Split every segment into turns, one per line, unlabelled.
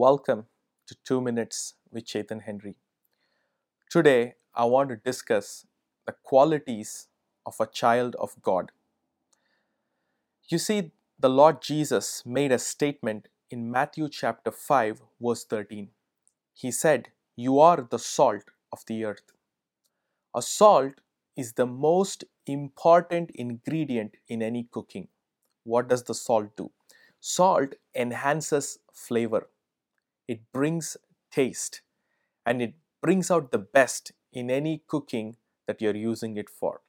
Welcome to 2 Minutes with Chetan Henry. Today, I want to discuss the qualities of a child of God. You see, the Lord Jesus made a statement in Matthew chapter 5, verse 13. He said, You are the salt of the earth. A salt is the most important ingredient in any cooking. What does the salt do? Salt enhances flavor, it brings taste, and it brings out the best in any cooking that you're using it for.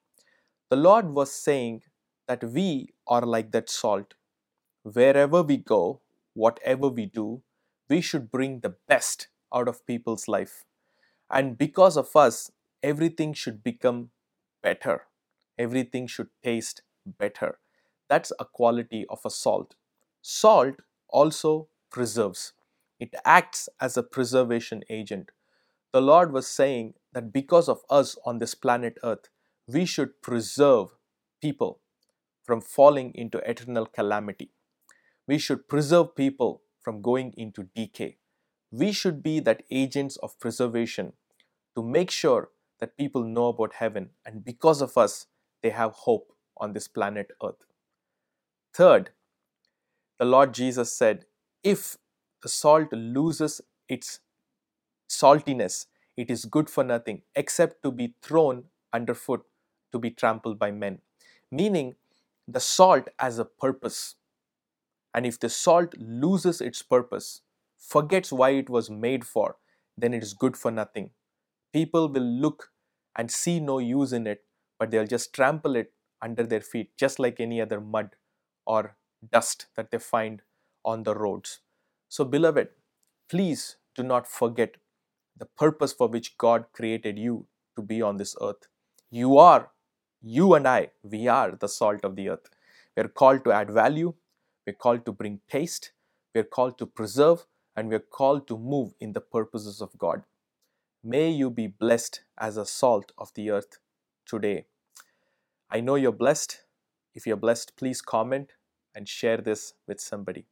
The Lord was saying that we are like that salt. Wherever we go, whatever we do, we should bring the best out of people's life. And because of us, everything should become better. Everything should taste better. That's a quality of a salt. Salt also preserves, it acts as a preservation agent. The Lord was saying that because of us on this planet Earth, we should preserve people from falling into eternal calamity. We should preserve people from going into decay. We should be that agents of preservation to make sure that people know about heaven, and because of us, they have hope on this planet Earth. Third, the Lord Jesus said, If the salt loses its saltiness, it is good for nothing except to be thrown underfoot to be trampled by men. Meaning, the salt has a purpose. And if the salt loses its purpose, forgets why it was made for, then it is good for nothing. People will look and see no use in it, but they'll just trample it under their feet, just like any other mud or dust that they find on the roads. So, beloved, please do not forget the purpose for which God created you to be on this earth. You are, you and I, we are the salt of the earth. We're called to add value, we're called to bring taste, we're called to preserve, and we're called to move in the purposes of God. May you be blessed as a salt of the earth today. I know you're blessed. If you're blessed, please comment and share this with somebody.